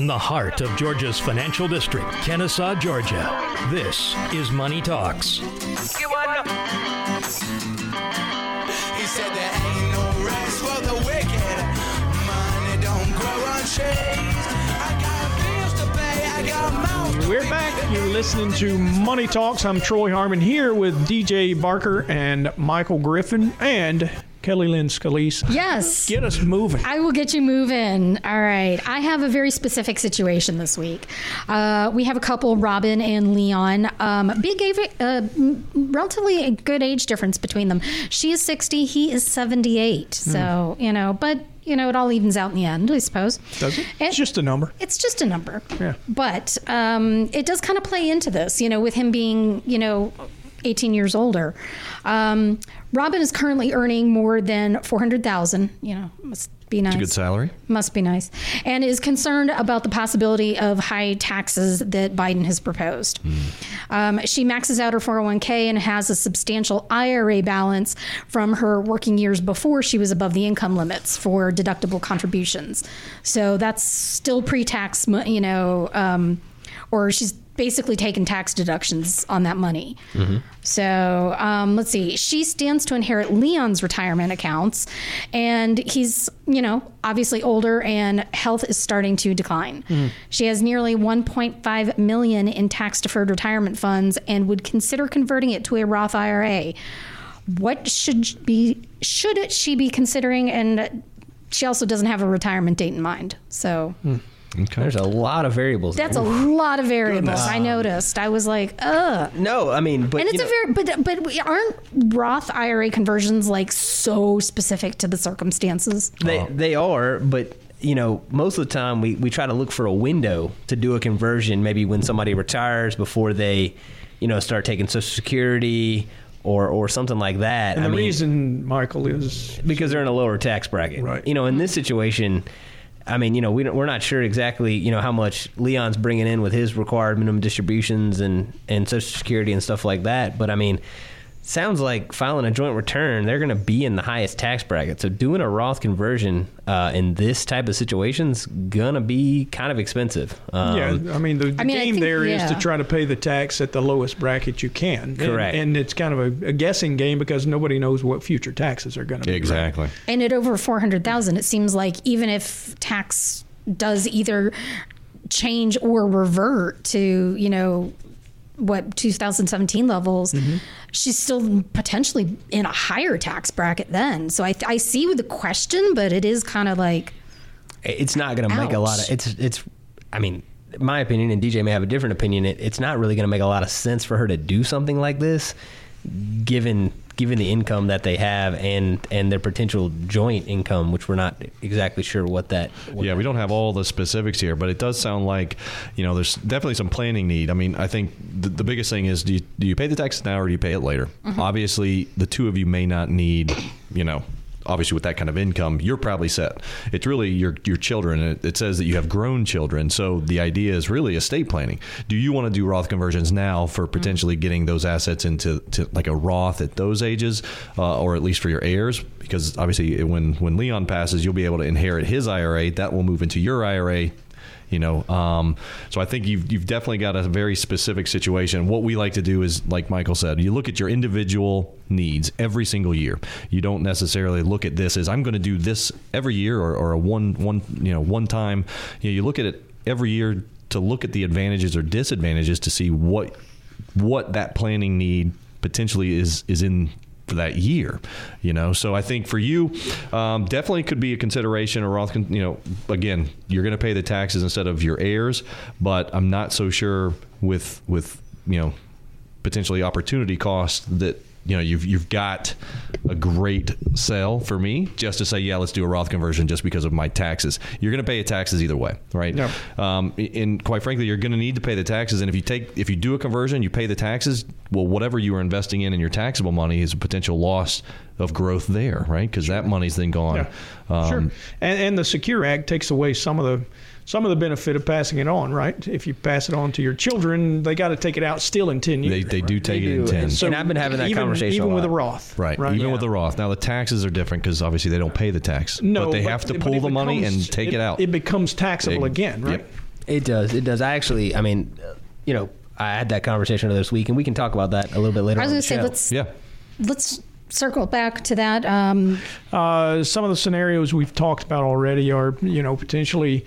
in the heart of Georgia's financial district, Kennesaw, Georgia. This is Money Talks. He said there ain't no rest for the wicked. Money don't grow on trees. I got bills to pay. I got mouths to We're back. You're listening to Money Talks. I'm Troy Harmon here with DJ Barker and Michael Griffin and Kelly Lynn Scalise. Yes. Get us moving. I will get you moving. All right. I have a very specific situation this week. Uh, we have a couple, Robin and Leon. Um, big, uh, relatively a good age difference between them. She is 60, he is 78. So, you know, but, you know, it all evens out in the end, I suppose. Does it? It's just a number. it's just a number. Yeah. But um, it does kind of play into this, you know, with him being, you know, 18 years older. Um, Robin is currently earning more than 400,000, you know, must be nice. It's a Good salary. Must be nice. And is concerned about the possibility of high taxes that Biden has proposed. Um, she maxes out her 401k and has a substantial IRA balance from her working years before she was above the income limits for deductible contributions. So that's still pre tax, you know, um, or she's basically taken tax deductions on that money. Mm-hmm. So um, let's see. She stands to inherit Leon's retirement accounts, and he's, you know, obviously older, and health is starting to decline. Mm-hmm. She has nearly 1.5 million in tax deferred retirement funds, and would consider converting it to a Roth IRA. What should be should she be considering? And she also doesn't have a retirement date in mind. So hmm. Okay. There's a lot of variables. that's there. a lot of variables. I noticed. I was like, ugh. no. I mean, but And it's you a know, very, but but we- aren't Roth IRA conversions like so specific to the circumstances? they they are, but you know, most of the time we we try to look for a window to do a conversion. Maybe when somebody retires before they, you know, start taking Social Security or or something like that. And I the mean, reason, Michael, is because they're in a lower tax bracket. Right. You know, in this situation, I mean, you know, we we're not sure exactly, you know, how much Leon's bringing in with his required minimum distributions and and Social Security and stuff like that. But I mean, sounds like filing a joint return, they're going to be in the highest tax bracket. So doing a Roth conversion uh, in this type of situation's gonna be kind of expensive. Um, yeah, I mean, the, the I mean, game think- there is yeah. to try to pay the tax at the lowest bracket you can. And- Correct. And, it's kind of a, a guessing game because nobody knows what future taxes are going to be. Exactly. And at over four hundred thousand, it seems like even if tax does either change or revert to you know what 2017 levels, mm-hmm. she's still potentially in a higher tax bracket then. So I I see the question, but it is kind of like it's not going to make a lot of it's it's i mean my opinion and dj may have a different opinion it, it's not really going to make a lot of sense for her to do something like this given given the income that they have and and their potential joint income which we're not exactly sure what that what Yeah, we don't have all the specifics here, but it does sound like you know there's definitely some planning need. I mean, I think the, the biggest thing is do you, do you pay the taxes now or do you pay it later? Mm-hmm. Obviously, the two of you may not need you know. Obviously, with that kind of income, you're probably set. It's really your your children. It, it says that you have grown children, so the idea is really estate planning. Do you want to do Roth conversions now for potentially getting those assets into to like a Roth at those ages, uh, or at least for your heirs? Because obviously, when when Leon passes, you'll be able to inherit his IRA. That will move into your IRA you know um, so i think you've, you've definitely got a very specific situation. What we like to do is like michael said you look at your individual needs every single year. You don't necessarily look at this as i'm going to do this every year or, or a one one you know one time. You, know, you look at it every year to look at the advantages or disadvantages to see what what that planning need potentially is is in for that year, you know. So I think for you, um, definitely could be a consideration. Or Roth, you know, again, you're going to pay the taxes instead of your heirs, but I'm not so sure with with you know potentially opportunity cost that you know you've you've got a great sale for me just to say yeah let's do a Roth conversion just because of my taxes. You're going to pay your taxes either way right? Yeah. um, and quite frankly you're going to need to pay the taxes. And if you take if you do a conversion you pay the taxes well whatever you are investing in in your taxable money is a potential loss of growth there right because that money's then gone Yeah, Um, sure. And, and the Secure Act takes away some of the some of the benefit of passing it on, right? If you pass it on to your children, they got to take it out still in ten years. they do right? take it in 10 And I've been having that even, conversation even a with a. Roth, Right. Right. Even Yeah. with the Roth. Now the taxes are different because obviously they don't pay the tax. No, but they but- have to pull it the money and take it, out. It becomes taxable It- again, right? yep. It does. It does. I actually, I mean, uh, you know, I had that conversation this week, and we can talk about that a little bit later. I was on going the to say let's Yeah. let's circle back to that. Um, Uh, some of the scenarios we've talked about already are, you know, potentially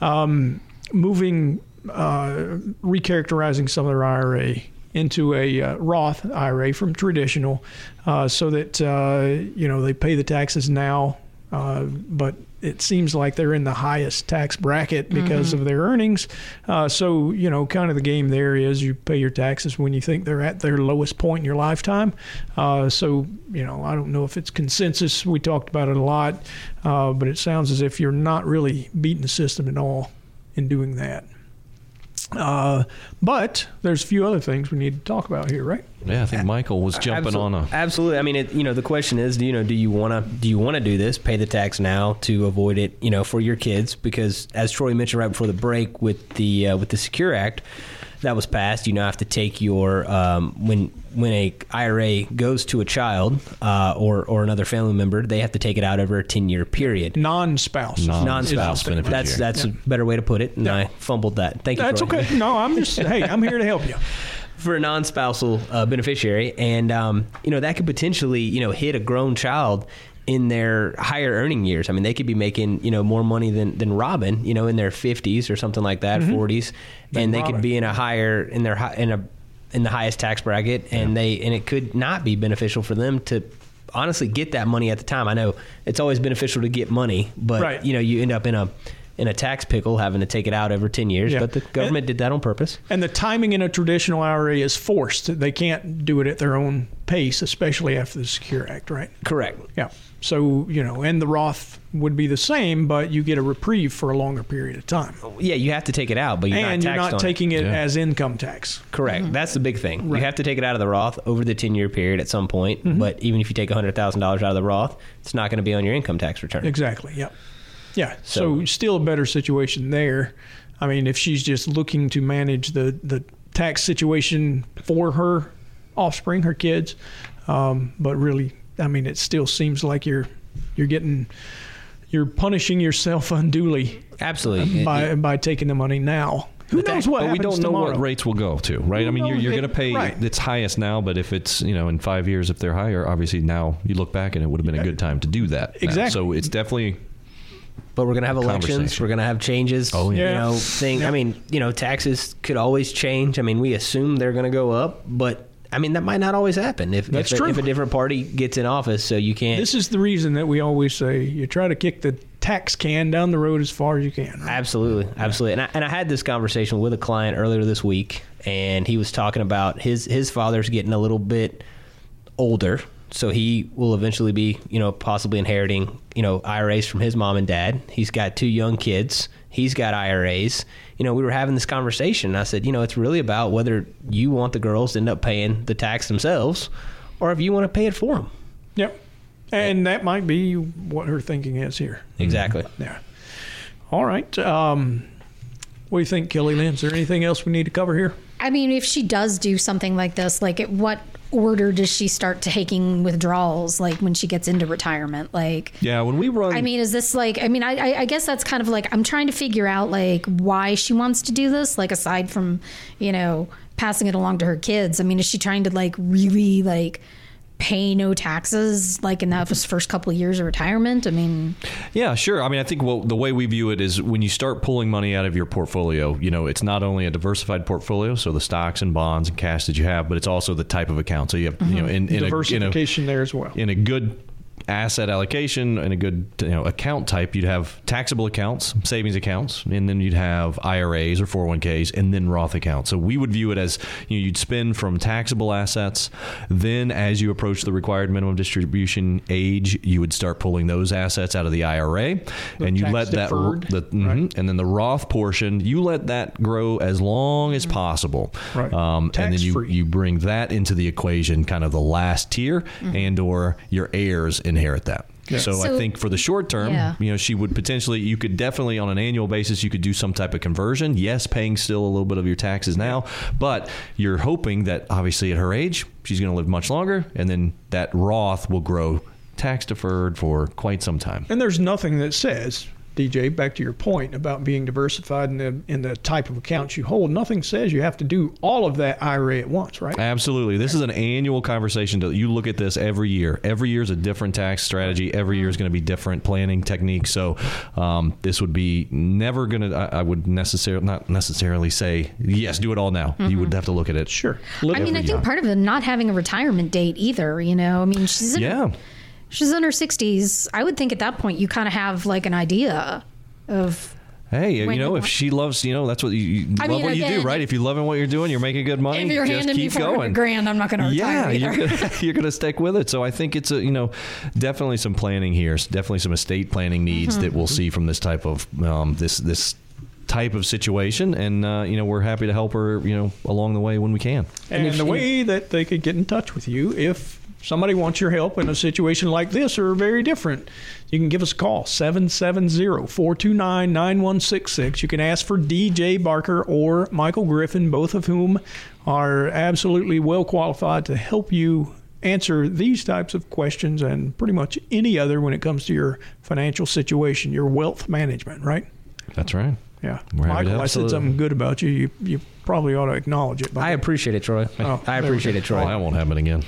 um, moving, uh, recharacterizing some of their IRA into a uh, Roth IRA from traditional, uh, so that uh, you know they pay the taxes now, uh, but it seems like they're in the highest tax bracket because of their earnings. Uh, so you know, kind of the game there is you pay your taxes when you think they're at their lowest point in your lifetime. Uh, so you know, I don't know if it's consensus. We talked about it a lot, uh, but it sounds as if you're not really beating the system at all in doing that. Uh, but there's a few other things we need to talk about here, right? Yeah, I think Michael was jumping Absol- on a. absolutely. I mean, it, you know, the question is, do you know, do you want to do you want to do this, pay the tax now to avoid it, you know, for your kids? Because as Troy mentioned right before the break, with the uh, with the Secure Act that was passed, you now have to take your um, when when a IRA goes to a child uh, or or another family member, they have to take it out over a ten year period. Non-spouse. Non- Non-spouse. beneficiary. That's that's a better way to put it, and Yeah. I fumbled that. Thank you. That's Troy. okay. No, I'm just hey, I'm here to help you. for a non-spousal uh, beneficiary, and um, you know that could potentially you know hit a grown child in their higher earning years. I mean, they could be making you know more money than than Robin, you know, in their fifties or something like that, mm-hmm. 40s, and they Robin. could be in a higher in their in a in the highest tax bracket, and they and it could not be beneficial for them to. Honestly, get that money at the time. I know it's always beneficial to get money, but Right. you know you end up in a in a tax pickle having to take it out over ten years. Yeah. But the government did that on purpose. And the timing in a traditional IRA is forced. They can't do it at their own pace, especially after the Secure Act, right? Correct. Yeah. So, you know, and the Roth would be the same, but you get a reprieve for a longer period of time. Yeah, you have to take it out, but you're and not you're not on taking it, Yeah. as income tax. it. Correct. That's the big thing. Right. You have to take it out of the Roth over the 10 year period at some point. But even if you take $100,000 out of the Roth, it's not going to be on your income tax return. Exactly. Yep. Yeah. So, So- still a better situation there. I mean, if she's just looking to manage the, the tax situation for her offspring, her kids, um, but really, I mean, it still seems like you're you're getting you're punishing yourself unduly Absolutely. Um, by by taking the money now. Who But that- knows what but we don't know tomorrow? what rates will go to, right? Who I mean, you're, you're going to pay Right. its highest now, but if it's you know in five years, if they're higher, obviously now you look back and it would have been a good time to do that. now. Exactly. So it's definitely But we're going to have elections. We're going to have changes. Oh, yeah. You know, thing. Yeah. I mean, you know, taxes could always change. I mean, we assume they're going to go up, but I mean, that might not always happen if, That's if, a, true. if a different party gets in office. So you can't. This is the reason that we always say you try to kick the tax can down the road as far as you can. right? Absolutely, absolutely. And I, and I had this conversation with a client earlier this week, and he was talking about his his father's getting a little bit older, so he will eventually be, you know, possibly inheriting, you know, IRAs from his mom and dad. He's got two young kids. He's got IRAs. You know, we were having this conversation. And I said, you know, it's really about whether you want the girls to end up paying the tax themselves, or if you want to pay it for them. Yep. And that might be what her thinking is here. Exactly. Yeah. All right. Um, what do you think, Kelly Lynn? Is there anything else we need to cover here? I mean, if she does do something like this, like at what order does she start taking withdrawals? Like when she gets into retirement, like. yeah. When we run, I mean, is this like? I mean, I, I I guess that's kind of like I'm trying to figure out like why she wants to do this. Like aside from you know passing it along to her kids, I mean, is she trying to like really like pay no taxes like in that first couple of years of retirement? I mean, Yeah, sure. I mean, I think well, the way we view it is when you start pulling money out of your portfolio, you know, it's not only a diversified portfolio, so the stocks and bonds and cash that you have, but it's also the type of account. So you have, you know, in, in a, in a Diversification there as well. in a good asset allocation and a good you know account type you'd have taxable accounts savings accounts and then you'd have IRAs or 401ks and then Roth accounts. So we would view it as you know, you'd spend from taxable assets. Then as you approach the required minimum distribution age you would start pulling those assets out of the IRA and you let that deferred, the, mhm, and then the Roth portion you let that grow as long as possible. Right. um, and then you you bring that into the equation kind of the last tier and or your heirs inherit that so, I think for the short term, Yeah. you know, she would potentially, you could definitely on an annual basis, you could do some type of conversion. Yes, paying still a little bit of your taxes now, but you're hoping that obviously at her age, she's going to live much longer, and then that Roth will grow tax deferred for quite some time. And there's nothing that says DJ, back to your point about being diversified in the in the type of accounts you hold, nothing says you have to do all of that IRA at once, right? Absolutely. This is an annual conversation. To, you look at this every year. Every year is a different tax strategy. Every year is going to be different planning techniques. So um, this would be never going to. I would necessarily not necessarily say yes, do it all now. You would have to look at it. Sure. Look I mean, I think part of it not having a retirement date either. You know, I mean, she's in Yeah. She's in her sixties. I would think at that point you kind of have like an idea of Hey, When you know, if she loves, you know, that's what you, you I love mean, what you do, right? If you're loving what you're doing, you're making good money. if you're just handing me keep four going. grand, I'm not going to yeah, retire you're either. gonna, you're gonna stick with it. So I think it's a you know definitely some planning here. Definitely some estate planning needs Mm-hmm. that we'll see from this type of um, this this type of situation, and uh, you know we're happy to help her you know along the way when we can. And in the way that they could get in touch with you if somebody wants your help in a situation like this or very different, you can give us a call 770-429-9166. You can ask for DJ Barker or Michael Griffin, both of whom are absolutely well qualified to help you answer these types of questions and pretty much any other when it comes to your financial situation, your wealth management, right? That's right. Yeah. We're Michael. I said something good about you. You you probably ought to acknowledge it. I appreciate it, Troy. Oh, I appreciate it, Troy. Well, that won't happen again.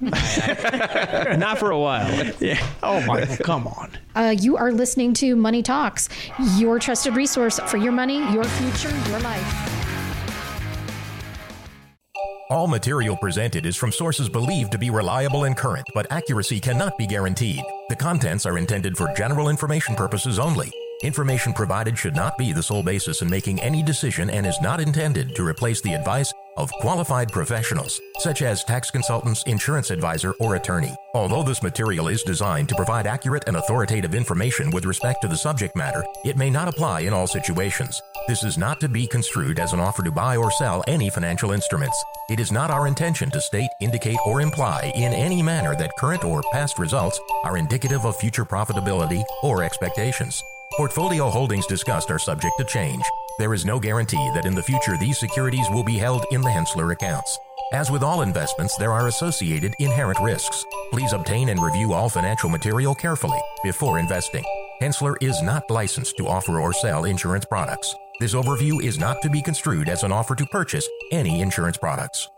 Not for a while. yeah. Oh, Michael, come on. Uh, you are listening to Money Talks, your trusted resource for your money, your future, your life. All material presented is from sources believed to be reliable and current, but accuracy cannot be guaranteed. The contents are intended for general information purposes only. Information provided should not be the sole basis in making any decision and is not intended to replace the advice of qualified professionals, such as tax consultants, insurance advisor, or attorney. Although this material is designed to provide accurate and authoritative information with respect to the subject matter, it may not apply in all situations. This is not to be construed as an offer to buy or sell any financial instruments. It is not our intention to state, indicate, or imply in any manner that current or past results are indicative of future profitability or expectations. Portfolio holdings discussed are subject to change. There is no guarantee that in the future these securities will be held in the Hensler accounts. As with all investments, there are associated inherent risks. Please obtain and review all financial material carefully before investing. Hensler is not licensed to offer or sell insurance products. This overview is not to be construed as an offer to purchase any insurance products.